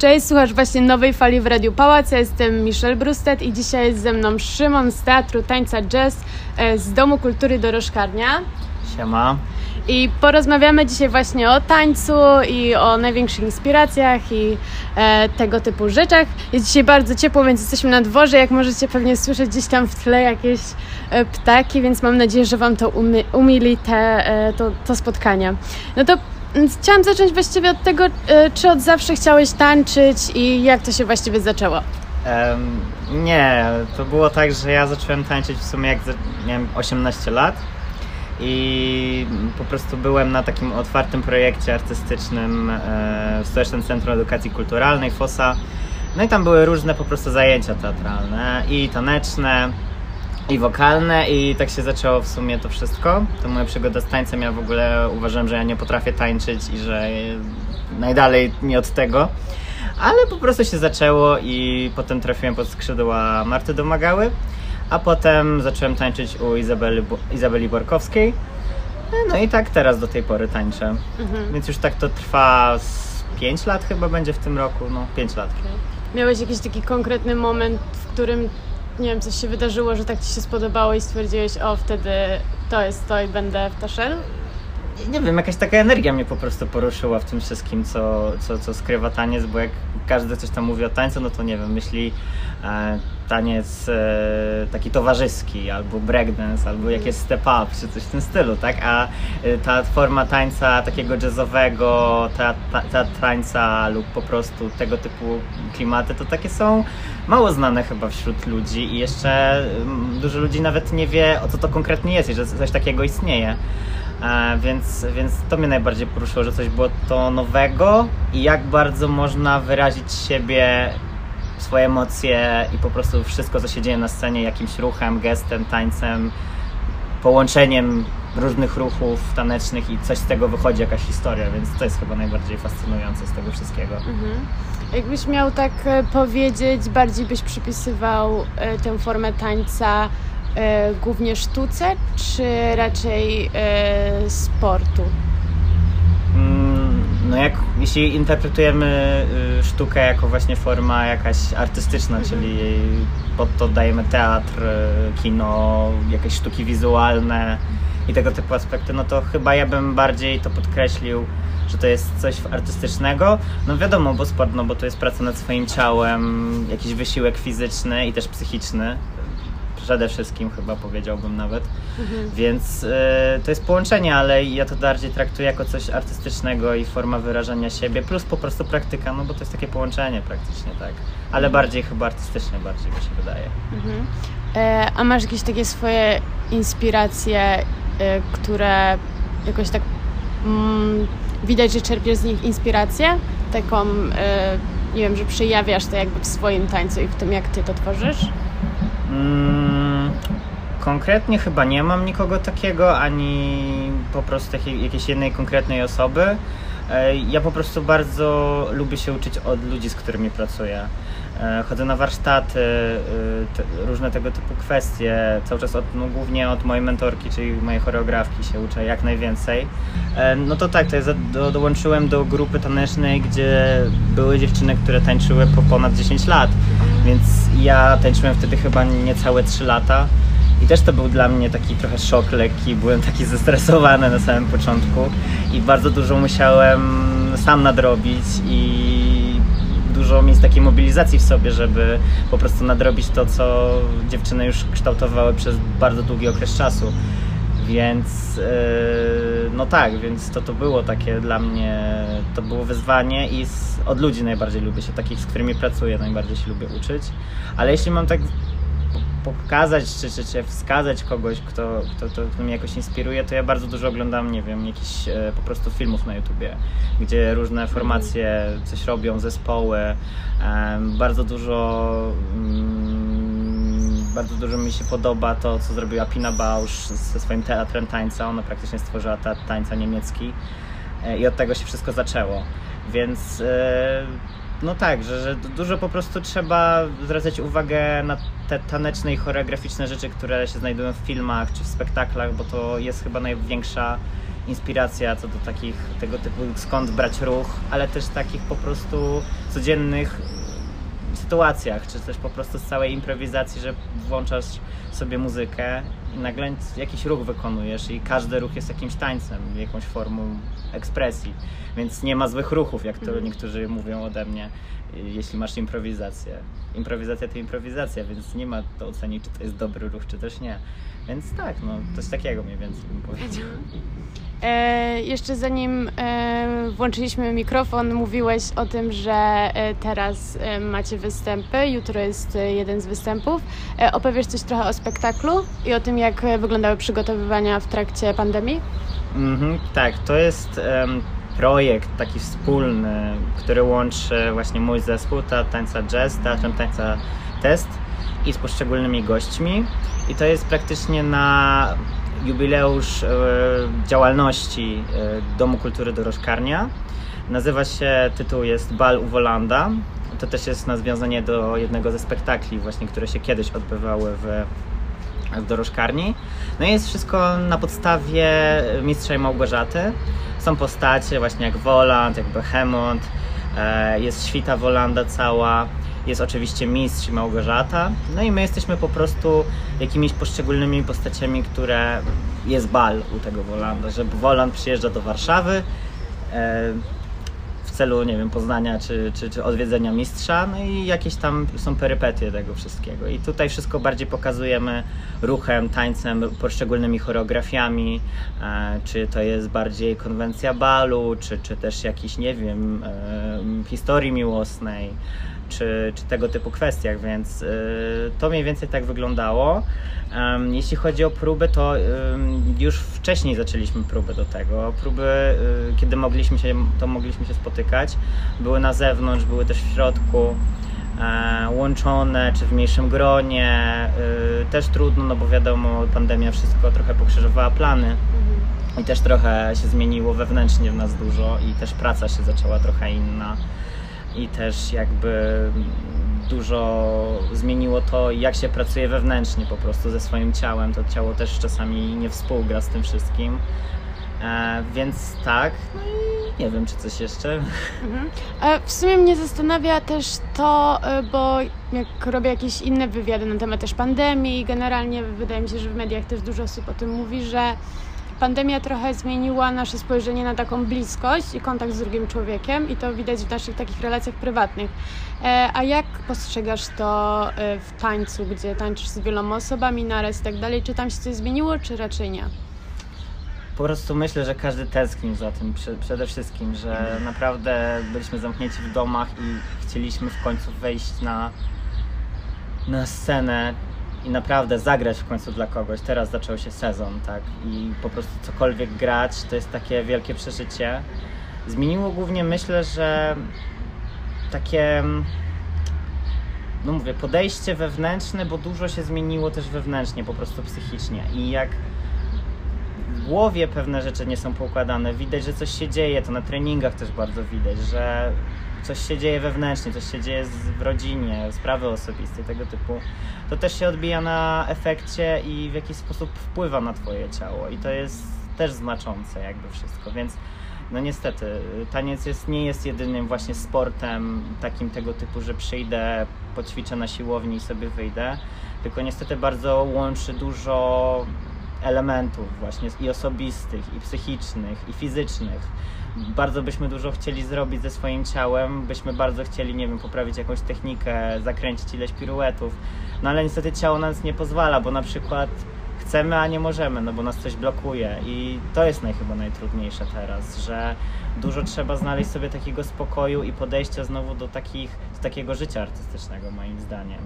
Cześć, słuchasz właśnie nowej fali w Radiu Pałac. Ja jestem Michelle Brustet i dzisiaj jest ze mną Szymon z Teatru Tańca Jazz e, z Domu Kultury Dorożkarnia. Siema. I porozmawiamy dzisiaj właśnie o tańcu i o największych inspiracjach i e, tego typu rzeczach. Jest dzisiaj bardzo ciepło, więc jesteśmy na dworze. Jak możecie pewnie słyszeć gdzieś tam w tle jakieś e, ptaki, więc mam nadzieję, że Wam to umy, umili te, e, to, to spotkanie. No to chciałam zacząć właściwie od tego, e, czy od zawsze chciałeś tańczyć i jak to się właściwie zaczęło? Em, nie, to było tak, że ja zacząłem tańczyć w sumie jak miałem 18 lat i po prostu byłem na takim otwartym projekcie artystycznym e, w Stołecznym Centrum Edukacji Kulturalnej FOSA. No i tam były różne po prostu zajęcia teatralne i taneczne, i wokalne i tak się zaczęło w sumie to wszystko. To moja przygoda z tańcem, ja w ogóle uważałem, że ja nie potrafię tańczyć i że najdalej nie od tego. Ale po prostu się zaczęło i potem trafiłem pod skrzydła Marty Domagały, a potem zacząłem tańczyć u Izabeli, Izabeli Borkowskiej. No i tak teraz do tej pory tańczę. Mhm. Więc już tak to trwa z 5 lat chyba będzie w tym roku, no 5 lat. Miałeś jakiś taki konkretny moment, w którym, nie wiem, coś się wydarzyło, że tak Ci się spodobało i stwierdziłeś, o, wtedy to jest to i będę w to szedł? Nie wiem, jakaś taka energia mnie po prostu poruszyła w tym wszystkim, co, co, co skrywa taniec, bo jak każdy coś tam mówi o tańcu, no to nie wiem, myśli e, taniec e, taki towarzyski, albo breakdance, albo jak jest step up, czy coś w tym stylu, tak? A e, ta forma tańca takiego jazzowego, ta, ta, ta tańca lub po prostu tego typu klimaty, to takie są mało znane chyba wśród ludzi i jeszcze mm, dużo ludzi nawet nie wie, o co to konkretnie jest i że coś takiego istnieje. E, więc, więc to mnie najbardziej poruszyło, że coś było to nowego i jak bardzo można wyrazić siebie, swoje emocje i po prostu wszystko, co się dzieje na scenie, jakimś ruchem, gestem, tańcem, połączeniem różnych ruchów tanecznych i coś z tego wychodzi, jakaś historia, więc to jest chyba najbardziej fascynujące z tego wszystkiego. Mhm. Jakbyś miał tak e, powiedzieć, bardziej byś przypisywał e, tę formę tańca e, głównie sztuce, czy raczej e, sportu? Mm, No jak, jeśli interpretujemy y, sztukę jako właśnie forma jakaś artystyczna, czyli pod to dajemy teatr, y, kino, jakieś sztuki wizualne i tego typu aspekty, no to chyba ja bym bardziej to podkreślił, że to jest coś artystycznego. No wiadomo, bo sport, no bo to jest praca nad swoim ciałem, jakiś wysiłek fizyczny i też psychiczny. Przede wszystkim chyba powiedziałbym nawet. Więc e, to jest połączenie, ale ja to bardziej traktuję jako coś artystycznego i forma wyrażania siebie, plus po prostu praktyka, no bo to jest takie połączenie praktycznie, tak. Ale bardziej chyba artystycznie bardziej mi się wydaje. Mhm. E, a masz jakieś takie swoje inspiracje, e, które jakoś tak mm, widać, że czerpiesz z nich inspirację? Taką, e, nie wiem, że przejawiasz to jakby w swoim tańcu i w tym, jak ty to tworzysz? Mm, konkretnie chyba nie mam nikogo takiego, ani po prostu takiej, jakiejś jednej konkretnej osoby. E, Ja po prostu bardzo lubię się uczyć od ludzi, z którymi pracuję. E, Chodzę na warsztaty, y, te, różne tego typu kwestie. Cały czas od, no, głównie od mojej mentorki, czyli mojej choreografki się uczę jak najwięcej. E, No to tak, to ja do, dołączyłem do grupy tanecznej, gdzie były dziewczyny, które tańczyły po ponad 10 lat. Więc ja tańczyłem wtedy chyba niecałe 3 lata. I też to był dla mnie taki trochę szok lekki, byłem taki zestresowany na samym początku i bardzo dużo musiałem sam nadrobić i dużo mieć takiej mobilizacji w sobie, żeby po prostu nadrobić to, co dziewczyny już kształtowały przez bardzo długi okres czasu. Więc yy, no tak, więc to, to było takie dla mnie, to było wyzwanie i z, od ludzi najbardziej lubię się, takich z którymi pracuję, najbardziej się lubię uczyć. Ale jeśli mam tak po- pokazać, czy, czy, czy wskazać kogoś, kto, kto, kto, mnie jakoś inspiruje, to ja bardzo dużo oglądam, nie wiem, jakichś e, po prostu filmów na YouTubie, gdzie różne formacje coś robią, zespoły. Em, bardzo dużo mm, bardzo dużo mi się podoba to, co zrobiła Pina Bausch ze swoim teatrem tańca. Ona praktycznie stworzyła teatr tańca niemiecki e, i od tego się wszystko zaczęło. Więc e, no tak, że, że dużo po prostu trzeba zwracać uwagę na te taneczne i choreograficzne rzeczy, które się znajdują w filmach czy w spektaklach, bo to jest chyba największa inspiracja co do takich tego typu skąd brać ruch, ale też takich po prostu codziennych sytuacjach, czy też po prostu z całej improwizacji, że włączasz sobie muzykę nagle jakiś ruch wykonujesz i każdy ruch jest jakimś tańcem, jakąś formą ekspresji, więc nie ma złych ruchów, jak to mhm. niektórzy mówią ode mnie, jeśli masz improwizację. Improwizacja to improwizacja, więc nie ma to ocenić, czy to jest dobry ruch, czy też nie. Więc tak, no coś takiego mniej więcej bym powiedział. E, jeszcze zanim e, włączyliśmy mikrofon, mówiłeś o tym, że e, teraz e, macie występy. Jutro jest e, jeden z występów. E, opowiesz coś trochę o spektaklu i o tym, jak wyglądały przygotowywania w trakcie pandemii? Mhm, tak, to jest projekt taki wspólny, który łączy właśnie mój zespół, ta tańca jazz, teatrem tańca test i z poszczególnymi gośćmi. I to jest praktycznie na jubileusz e, działalności e, Domu Kultury Dorożkarnia. Nazywa się, tytuł jest Bal u Wolanda. To też jest nawiązanie do jednego ze spektakli właśnie, które się kiedyś odbywały w, w Dorożkarni. No i jest wszystko na podstawie Mistrza i Małgorzaty. Są postacie właśnie jak Woland, jak Behemoth, e, jest świta Wolanda cała, jest oczywiście mistrz i Małgorzata. No i my jesteśmy po prostu jakimiś poszczególnymi postaciami, które jest bal u tego Wolanda, że Woland przyjeżdża do Warszawy e, celu, nie wiem, poznania czy, czy, czy odwiedzenia mistrza, no i jakieś tam są perypetie tego wszystkiego. I tutaj wszystko bardziej pokazujemy ruchem, tańcem, poszczególnymi choreografiami, e, czy to jest bardziej konwencja balu, czy, czy też jakiś, nie wiem, e, historii miłosnej czy, czy tego typu kwestiach, więc y, to mniej więcej tak wyglądało. Jeśli chodzi o próby, to już wcześniej zaczęliśmy próby do tego. Próby, y, kiedy mogliśmy się, to mogliśmy się spotykać, były na zewnątrz, były też w środku e, łączone, czy w mniejszym gronie. Y, też trudno, no bo wiadomo, pandemia wszystko trochę pokrzyżowała plany. I też trochę się zmieniło wewnętrznie w nas dużo i też praca się zaczęła trochę inna i też jakby dużo zmieniło to, jak się pracuje wewnętrznie po prostu ze swoim ciałem. To ciało też czasami nie współgra z tym wszystkim. E, więc tak, no i nie wiem, czy coś jeszcze. Mhm. E, w sumie mnie zastanawia też to, e, bo jak robię jakieś inne wywiady na temat też pandemii, generalnie wydaje mi się, że w mediach też dużo osób o tym mówi, że pandemia trochę zmieniła nasze spojrzenie na taką bliskość i kontakt z drugim człowiekiem i to widać w naszych takich relacjach prywatnych. E, a jak postrzegasz to e, w tańcu, gdzie tańczysz z wieloma osobami naraz i tak dalej? Czy tam się coś zmieniło, czy raczej nie? Po prostu myślę, że każdy tęsknił za tym przede wszystkim, że naprawdę byliśmy zamknięci w domach i chcieliśmy w końcu wejść na, na scenę i naprawdę zagrać w końcu dla kogoś. Teraz zaczął się sezon, tak? I po prostu cokolwiek grać to jest takie wielkie przeżycie. Zmieniło głównie, myślę, że takie no mówię, podejście wewnętrzne, bo dużo się zmieniło też wewnętrznie, po prostu psychicznie. I jak w głowie pewne rzeczy nie są poukładane, widać, że coś się dzieje, to na treningach też bardzo widać, że coś się dzieje wewnętrznie, coś się dzieje w rodzinie, sprawy osobiste tego typu, to też się odbija na efekcie i w jakiś sposób wpływa na twoje ciało. I to jest też znaczące jakby wszystko, więc no niestety, taniec jest, nie jest jedynym właśnie sportem takim tego typu, że przyjdę, poćwiczę na siłowni i sobie wyjdę, tylko niestety bardzo łączy dużo elementów właśnie i osobistych, i psychicznych, i fizycznych bardzo byśmy dużo chcieli zrobić ze swoim ciałem, byśmy bardzo chcieli, nie wiem, poprawić jakąś technikę, zakręcić ileś piruetów, no ale niestety ciało nas nie pozwala, bo na przykład chcemy, a nie możemy, no bo nas coś blokuje i to jest naj, chyba najtrudniejsze teraz, że dużo trzeba znaleźć sobie takiego spokoju i podejścia znowu do, takich, do takiego życia artystycznego moim zdaniem.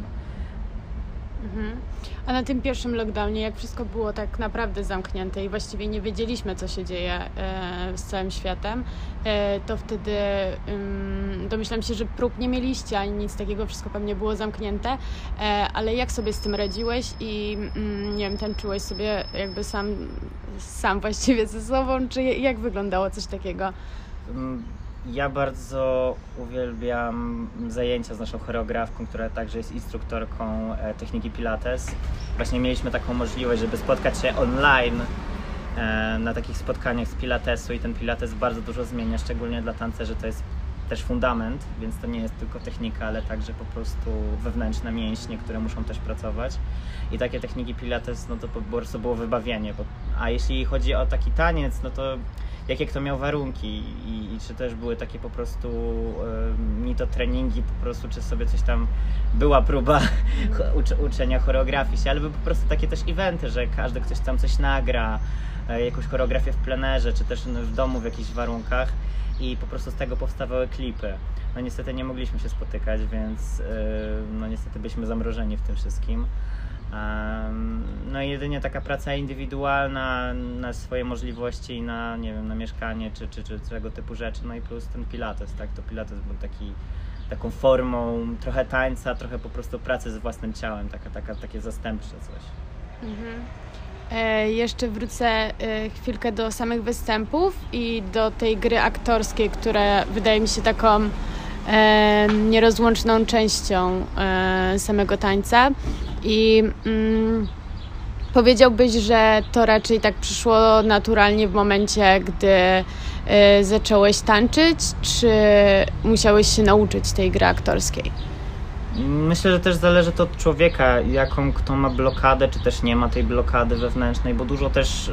Mhm. A na tym pierwszym lockdownie, jak wszystko było tak naprawdę zamknięte i właściwie nie wiedzieliśmy, co się dzieje e, z całym światem, e, to wtedy domyślam się, że prób nie mieliście ani nic takiego, wszystko pewnie było zamknięte, e, ale jak sobie z tym radziłeś i mm, nie wiem, tańczyłeś sobie jakby sam, sam właściwie ze sobą, czy jak wyglądało coś takiego? Mm, ja bardzo uwielbiam zajęcia z naszą choreografką, która także jest instruktorką e, techniki Pilates. Właśnie mieliśmy taką możliwość, żeby spotkać się online e, na takich spotkaniach z pilatesu i ten pilates bardzo dużo zmienia, szczególnie dla tancerzy to jest też fundament, więc to nie jest tylko technika, ale także po prostu wewnętrzne mięśnie, które muszą też pracować. I takie techniki pilates, no to po prostu było wybawienie. A jeśli chodzi o taki taniec, no to jakie kto miał warunki i, i czy też były takie po prostu y, ni to treningi po prostu, czy sobie coś tam była próba ucz, uczenia choreografii się, ale były po prostu takie też eventy, że każdy ktoś tam coś nagra, y, jakąś choreografię w plenerze, czy też w domu w jakichś warunkach i po prostu z tego powstawały klipy. No niestety nie mogliśmy się spotykać, więc no niestety byliśmy zamrożeni w tym wszystkim. No i jedynie taka praca indywidualna na swoje możliwości, na, nie wiem, na mieszkanie czy, czy, czy tego typu rzeczy, no i plus ten pilates, tak, to pilates był taki, taką formą trochę tańca, trochę po prostu pracy z własnym ciałem, taka, taka, takie zastępcze coś. Mhm. E, jeszcze wrócę e, chwilkę do samych występów i do tej gry aktorskiej, która wydaje mi się taką e, nierozłączną częścią e, samego tańca. I mm, powiedziałbyś, że to raczej tak przyszło naturalnie w momencie, gdy y, zacząłeś tańczyć, czy musiałeś się nauczyć tej gry aktorskiej? Myślę, że też zależy to od człowieka, jaką kto ma blokadę, czy też nie ma tej blokady wewnętrznej, bo dużo też.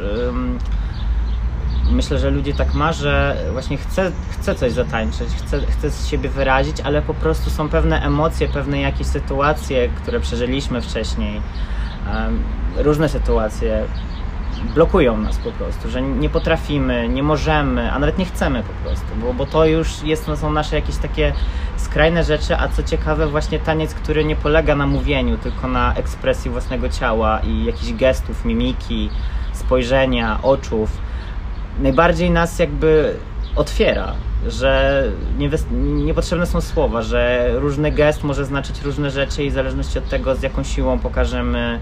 Myślę, że ludzi tak ma, że właśnie chce, chce coś zatańczyć, chce, chce z siebie wyrazić, ale po prostu są pewne emocje, pewne jakieś sytuacje, które przeżyliśmy wcześniej, różne sytuacje blokują nas po prostu, że nie potrafimy, nie możemy, a nawet nie chcemy po prostu, bo, bo to już jest, no, są nasze jakieś takie skrajne rzeczy, a co ciekawe właśnie taniec, który nie polega na mówieniu, tylko na ekspresji własnego ciała i jakichś gestów, mimiki, spojrzenia, oczów, najbardziej nas jakby otwiera, że nie, niepotrzebne są słowa, że różny gest może znaczyć różne rzeczy i w zależności od tego, z jaką siłą pokażemy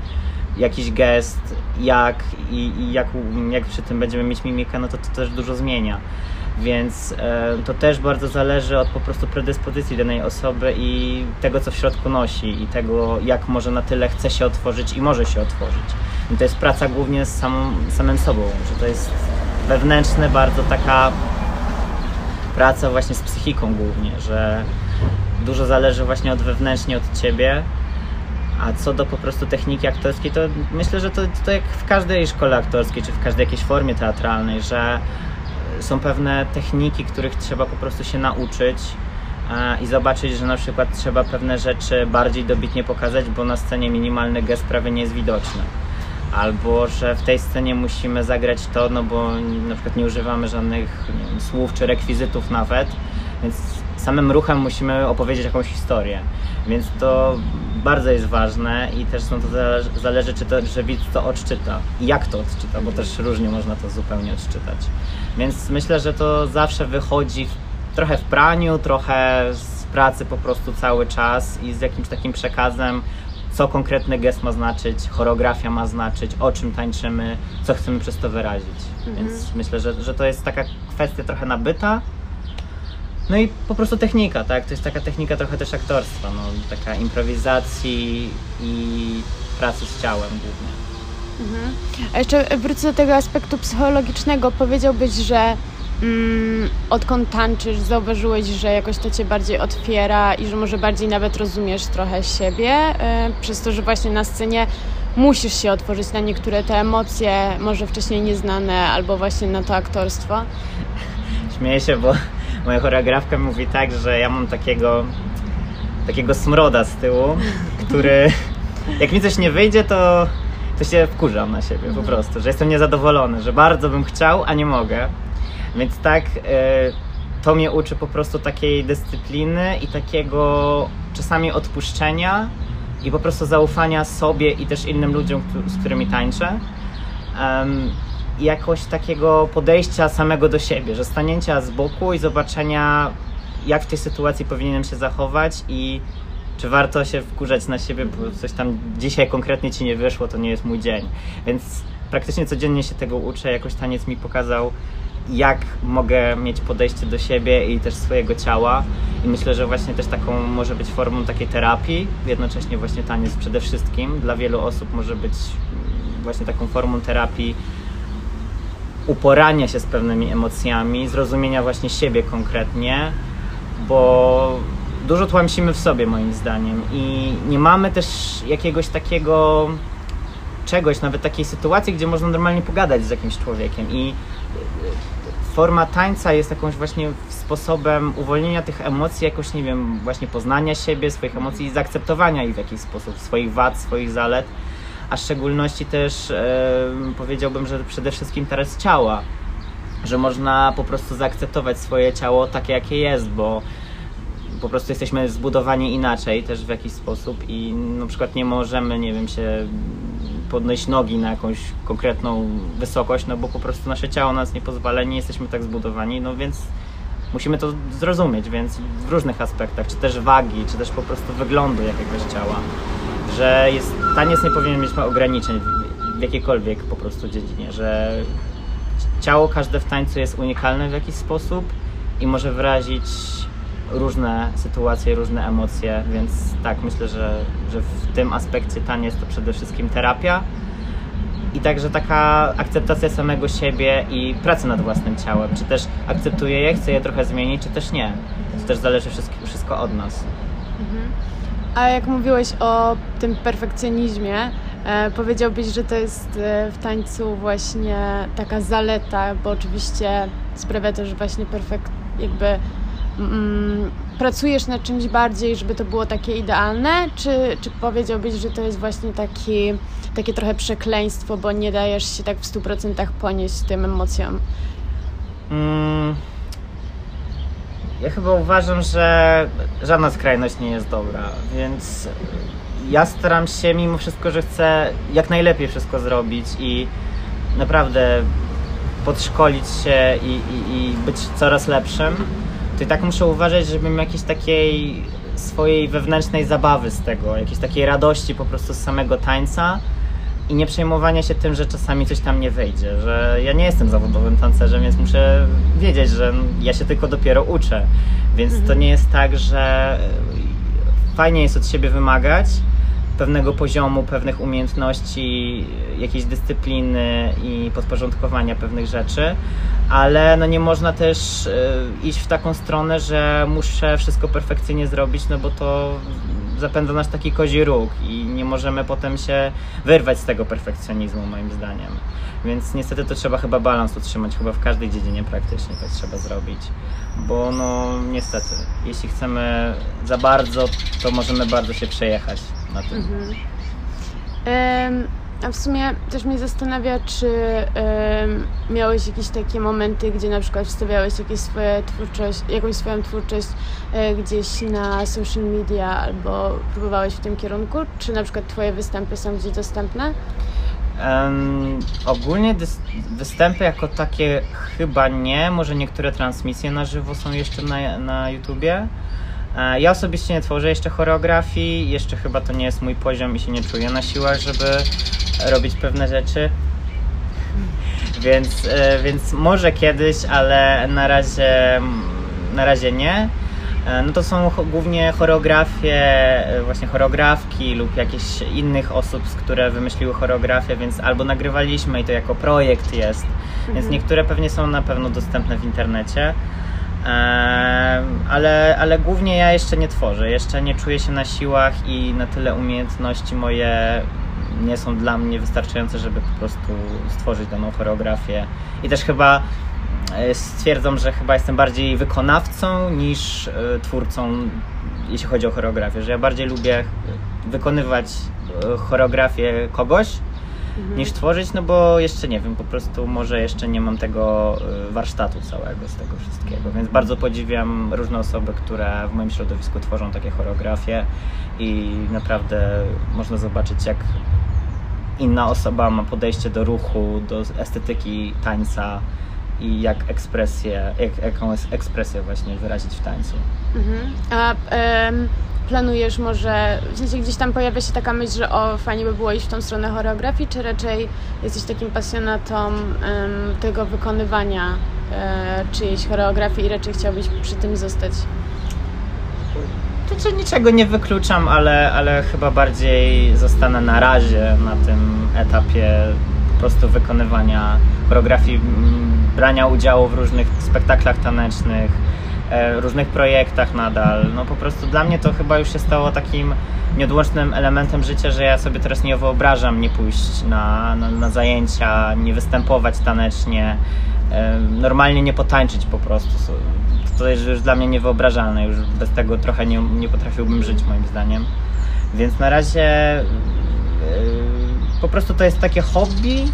jakiś gest, jak i, i jak, jak przy tym będziemy mieć mimikę, no to to też dużo zmienia. Więc e, to też bardzo zależy od po prostu predyspozycji danej osoby i tego, co w środku nosi i tego, jak może na tyle chce się otworzyć i może się otworzyć. I to jest praca głównie z samą, samym sobą, że to jest wewnętrzne, bardzo taka praca właśnie z psychiką głównie, że dużo zależy właśnie od wewnętrznie od ciebie. A co do po prostu techniki aktorskiej, to myślę, że to, to jak w każdej szkole aktorskiej, czy w każdej jakiejś formie teatralnej, że są pewne techniki, których trzeba po prostu się nauczyć i zobaczyć, że na przykład trzeba pewne rzeczy bardziej dobitnie pokazać, bo na scenie minimalny gest prawie nie jest widoczny albo że w tej scenie musimy zagrać to, no bo na przykład nie używamy żadnych nie wiem, słów czy rekwizytów nawet, więc samym ruchem musimy opowiedzieć jakąś historię. Więc to bardzo jest ważne i też no to zależy, czy to, że widz to odczyta i jak to odczyta, bo też różnie można to zupełnie odczytać. Więc myślę, że to zawsze wychodzi w, trochę w praniu, trochę z pracy po prostu cały czas i z jakimś takim przekazem co konkretny gest ma znaczyć, choreografia ma znaczyć, o czym tańczymy, co chcemy przez to wyrazić. Mhm. Więc myślę, że, że to jest taka kwestia trochę nabyta. No i po prostu technika, tak? To jest taka technika trochę też aktorstwa, no, taka improwizacji i pracy z ciałem głównie. Mhm. A jeszcze wrócę do tego aspektu psychologicznego. Powiedziałbyś, że mm, odkąd tańczysz, zauważyłeś, że jakoś to cię bardziej otwiera i że może bardziej nawet rozumiesz trochę siebie, y, przez to, że właśnie na scenie musisz się otworzyć na niektóre te emocje, może wcześniej nieznane, albo właśnie na to aktorstwo? Śmieję się, bo moja choreografka mówi tak, że ja mam takiego takiego smroda z tyłu, który jak mi coś nie wyjdzie, to, to się wkurzam na siebie po prostu, że jestem niezadowolony, że bardzo bym chciał, a nie mogę. Więc tak, e, to mnie uczy po prostu takiej dyscypliny i takiego czasami odpuszczenia i po prostu zaufania sobie i też innym ludziom, z którymi tańczę. I jakoś takiego podejścia samego do siebie, że stanięcia z boku i zobaczenia, jak w tej sytuacji powinienem się zachować i czy warto się wkurzać na siebie, bo coś tam dzisiaj konkretnie ci nie wyszło, to nie jest mój dzień. Więc praktycznie codziennie się tego uczę. Jakoś taniec mi pokazał, jak mogę mieć podejście do siebie i też swojego ciała. I myślę, że właśnie też taką może być formą takiej terapii. Jednocześnie właśnie taniec przede wszystkim dla wielu osób może być właśnie taką formą terapii uporania się z pewnymi emocjami, zrozumienia właśnie siebie konkretnie, bo dużo tłamsimy w sobie moim zdaniem i nie mamy też jakiegoś takiego czegoś, nawet takiej sytuacji, gdzie można normalnie pogadać z jakimś człowiekiem i forma tańca jest jakąś właśnie sposobem uwolnienia tych emocji, jakoś nie wiem, właśnie poznania siebie, swoich emocji i zaakceptowania ich w jakiś sposób, swoich wad, swoich zalet, a w szczególności też powiedziałbym, że przede wszystkim teraz ciała, że można po prostu zaakceptować swoje ciało takie, jakie jest, bo po prostu jesteśmy zbudowani inaczej też w jakiś sposób i na przykład nie możemy, nie wiem, się podnieść nogi na jakąś konkretną wysokość, no bo po prostu nasze ciało nas nie pozwala, nie jesteśmy tak zbudowani, no więc musimy to zrozumieć, więc w różnych aspektach, czy też wagi, czy też po prostu wyglądu jakiegoś ciała, że jest, taniec nie powinien mieć ograniczeń w jakiejkolwiek po prostu dziedzinie, że ciało każde w tańcu jest unikalne w jakiś sposób i może wyrazić różne sytuacje, różne emocje, więc tak, myślę, że, że w tym aspekcie taniec to przede wszystkim terapia i także taka akceptacja samego siebie i pracy nad własnym ciałem. Czy też akceptuję je, chcę je trochę zmienić, czy też nie. To też zależy wszystko, od nas. Mhm. A jak mówiłeś o tym perfekcjonizmie, e, powiedziałbyś, że to jest e, w tańcu właśnie taka zaleta, bo oczywiście sprawia to, że właśnie perfekt, jakby mm, pracujesz nad czymś bardziej, żeby to było takie idealne, czy, czy powiedziałbyś, że to jest właśnie taki, takie trochę przekleństwo, bo nie dajesz się tak w 100% ponieść tym emocjom? Mm, ja chyba uważam, że żadna skrajność nie jest dobra, więc ja staram się mimo wszystko, że chcę jak najlepiej wszystko zrobić i naprawdę podszkolić się i, i, i być coraz lepszym to i tak muszę uważać, żebym jakiejś takiej swojej wewnętrznej zabawy z tego, jakiejś takiej radości po prostu z samego tańca i nie przejmowania się tym, że czasami coś tam nie wyjdzie, że ja nie jestem zawodowym tancerzem, więc muszę wiedzieć, że ja się tylko dopiero uczę, więc mhm. to nie jest tak, że fajnie jest od siebie wymagać, pewnego poziomu, pewnych umiejętności, jakiejś dyscypliny i podporządkowania pewnych rzeczy, ale no nie można też y, iść w taką stronę, że muszę wszystko perfekcyjnie zrobić, no bo to zapędza nasz taki kozi róg i nie możemy potem się wyrwać z tego perfekcjonizmu moim zdaniem. Więc niestety to trzeba chyba balans utrzymać, chyba w każdej dziedzinie praktycznie tak trzeba zrobić. Bo no niestety, jeśli chcemy za bardzo, to możemy bardzo się przejechać na tym. Mhm. Um, a w sumie też mnie zastanawia, czy um, miałeś jakieś takie momenty, gdzie na przykład wstawiałeś jakieś swoje twórczość, jakąś swoją twórczość e, gdzieś na social media albo próbowałeś w tym kierunku? Czy na przykład twoje występy są gdzieś dostępne? Um, ogólnie występy jako takie chyba nie, może niektóre transmisje na żywo są jeszcze na, na YouTubie. E, ja osobiście nie tworzę jeszcze choreografii, jeszcze chyba to nie jest mój poziom i się nie czuję na siłach, żeby robić pewne rzeczy. Więc, e, więc może kiedyś, ale na razie, na razie nie. E, no to są głównie choreografie, właśnie choreografki lub jakieś innych osób, które wymyśliły choreografię, więc albo nagrywaliśmy i to jako projekt jest. Więc mhm. niektóre pewnie są na pewno dostępne w internecie ale, ale głównie ja jeszcze nie tworzę, jeszcze nie czuję się na siłach i na tyle umiejętności moje nie są dla mnie wystarczające, żeby po prostu stworzyć daną choreografię. I też chyba e, stwierdzam, że chyba jestem bardziej wykonawcą niż e, twórcą, jeśli chodzi o choreografię, że ja bardziej lubię wykonywać e, choreografię kogoś, mhm. niż tworzyć, no bo jeszcze nie wiem, po prostu może jeszcze nie mam tego warsztatu całego z tego wszystkiego, więc bardzo podziwiam różne osoby, które w moim środowisku tworzą takie choreografie i naprawdę można zobaczyć, jak inna osoba ma podejście do ruchu, do estetyki tańca i jak ekspresję, jak, jaką ekspresję właśnie wyrazić w tańcu. Mhm. A um planujesz może, w sensie gdzieś tam pojawia się taka myśl, że o, fajnie by było iść w tą stronę choreografii, czy raczej jesteś takim pasjonatą um, tego wykonywania um, czyjejś choreografii i raczej chciałbyś przy tym zostać? Znaczy niczego nie wykluczam, ale, ale chyba bardziej zostanę na razie na tym etapie po prostu wykonywania choreografii, mm, brania udziału w różnych spektaklach tanecznych, e, różnych projektach nadal. No po prostu dla mnie to chyba już się stało takim nieodłącznym elementem życia, że ja sobie teraz nie wyobrażam nie pójść na, na, na zajęcia, nie występować tanecznie, e, normalnie nie potańczyć po prostu. To jest już dla mnie niewyobrażalne, już bez tego trochę nie, nie potrafiłbym żyć moim zdaniem. Więc na razie yy, po prostu to jest takie hobby,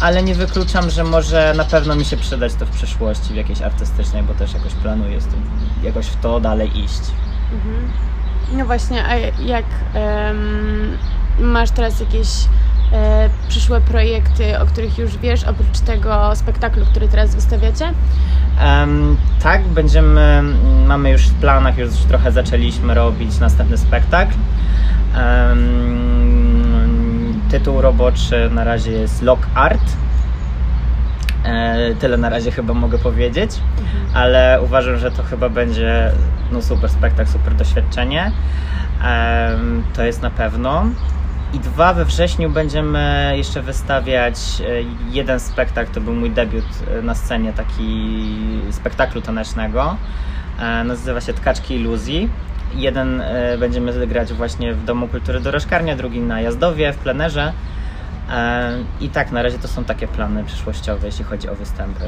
ale nie wykluczam, że może na pewno mi się przydać to w przyszłości, w jakiejś artystycznej, bo też jakoś planuję z tym, jakoś w to dalej iść. Mhm. No właśnie, a jak masz teraz jakieś przyszłe projekty, o których już wiesz, oprócz tego spektaklu, który teraz wystawiacie? Em, tak, będziemy, mamy już w planach, już trochę zaczęliśmy robić następny spektakl. Em, tytuł roboczy na razie jest Lock Art. E, tyle na razie chyba mogę powiedzieć, ale uważam, że to chyba będzie no, super spektakl, super doświadczenie. To jest na pewno. I dwa, we wrześniu będziemy jeszcze wystawiać e, jeden spektakl, to był mój debiut e, na scenie, taki spektaklu tanecznego. E, Nazywa się Tkaczki Iluzji. Jeden będziemy grać właśnie w Domu Kultury Dorożkarnia, drugi na Jazdowie, w plenerze. I tak, na razie to są takie plany przyszłościowe, jeśli chodzi o występy.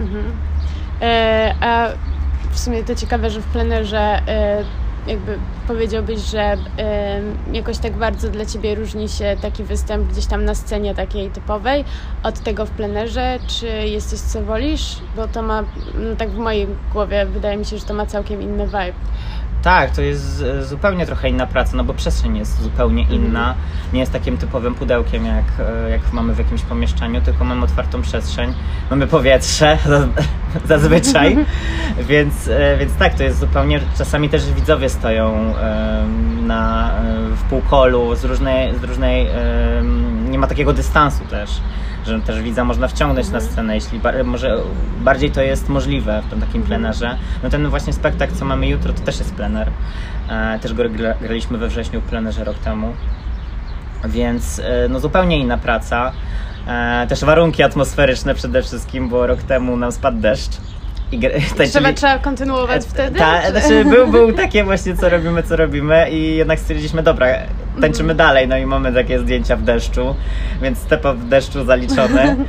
Mhm. E, a w sumie to ciekawe, że w plenerze e, jakby powiedziałbyś, że jakoś tak bardzo dla Ciebie różni się taki występ gdzieś tam na scenie takiej typowej od tego w plenerze, czy jest coś, co wolisz? Bo to ma, no tak w mojej głowie wydaje mi się, że to ma całkiem inny vibe. Tak, to jest e, zupełnie trochę inna praca, no bo przestrzeń jest zupełnie inna. Nie jest takim typowym pudełkiem, jak, e, jak mamy w jakimś pomieszczeniu, tylko mamy otwartą przestrzeń, mamy powietrze zazwyczaj, więc, e, więc tak, to jest zupełnie, czasami też widzowie stoją na, w półkolu z różnej, z różnej nie ma takiego dystansu też, że też widza można wciągnąć na scenę, jeśli bar- może bardziej to jest możliwe w tym takim plenerze. No ten właśnie spektakl, co mamy jutro, to też jest plener. E, też go gra- graliśmy we wrześniu w plenerze rok temu. Więc e, no zupełnie inna praca. E, też warunki atmosferyczne przede wszystkim, bo rok temu nam spadł deszcz. I gr- Trzeba, tańczyli- trzeba kontynuować wtedy? Ta, czy- znaczy był, był takie właśnie, co robimy, co robimy i jednak stwierdziliśmy, dobra, tańczymy dalej, no i mamy takie zdjęcia w deszczu, więc step w deszczu zaliczony.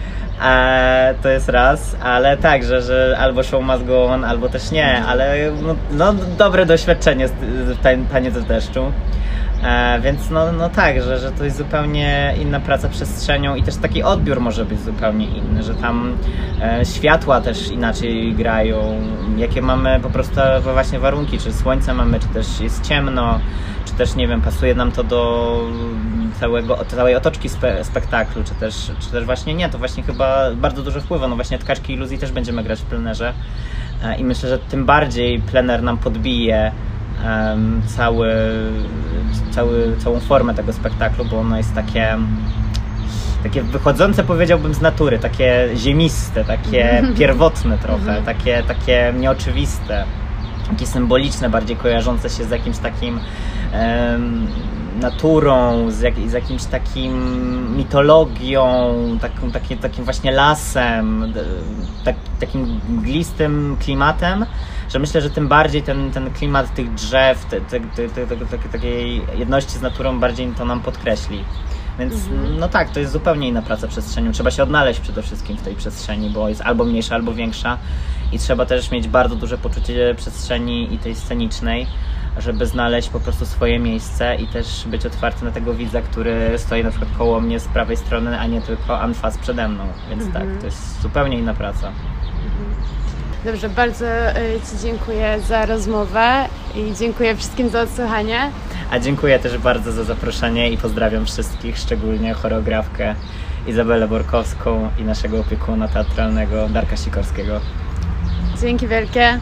E, to jest raz, ale tak, że, że albo show must go on, albo też nie, ale no, no dobre doświadczenie tań- taniec w deszczu. E, więc no, no tak, że, że to jest zupełnie inna praca przestrzenią i też taki odbiór może być zupełnie inny, że tam e, światła też inaczej grają, jakie mamy po prostu właśnie warunki, czy słońce mamy, czy też jest ciemno, czy też nie wiem, pasuje nam to do całego, całej otoczki spe, spektaklu, czy też, czy też właśnie nie, to właśnie chyba bardzo dużo wpływa, no właśnie Tkaczki Iluzji też będziemy grać w plenerze e, i myślę, że tym bardziej plener nam podbije cały, cały, całą formę tego spektaklu, bo ono jest takie takie wychodzące powiedziałbym z natury, takie ziemiste, takie pierwotne trochę, takie, takie nieoczywiste, takie symboliczne, bardziej kojarzące się z jakimś takim em, naturą, z, jak, z jakimś takim mitologią, taką, takie, takim właśnie lasem, tak, takim mglistym klimatem, że myślę, że tym bardziej ten, ten klimat tych drzew, te, te, te, takiej jedności z naturą bardziej to nam podkreśli. Więc no tak, to jest zupełnie inna praca przestrzenią. Trzeba się odnaleźć przede wszystkim w tej przestrzeni, bo jest albo mniejsza, albo większa. I trzeba też mieć bardzo duże poczucie przestrzeni i tej scenicznej, żeby znaleźć po prostu swoje miejsce i też być otwarty na tego widza, który stoi na przykład koło mnie z prawej strony, a nie tylko anfas przede mną. Więc tak, to jest zupełnie inna praca. Dobrze, bardzo e, Ci dziękuję za rozmowę i dziękuję wszystkim za odsłuchanie. A dziękuję też bardzo za zaproszenie i pozdrawiam wszystkich, szczególnie choreografkę Izabelę Borkowską i naszego opiekuna teatralnego Darka Sikorskiego. Dzięki wielkie.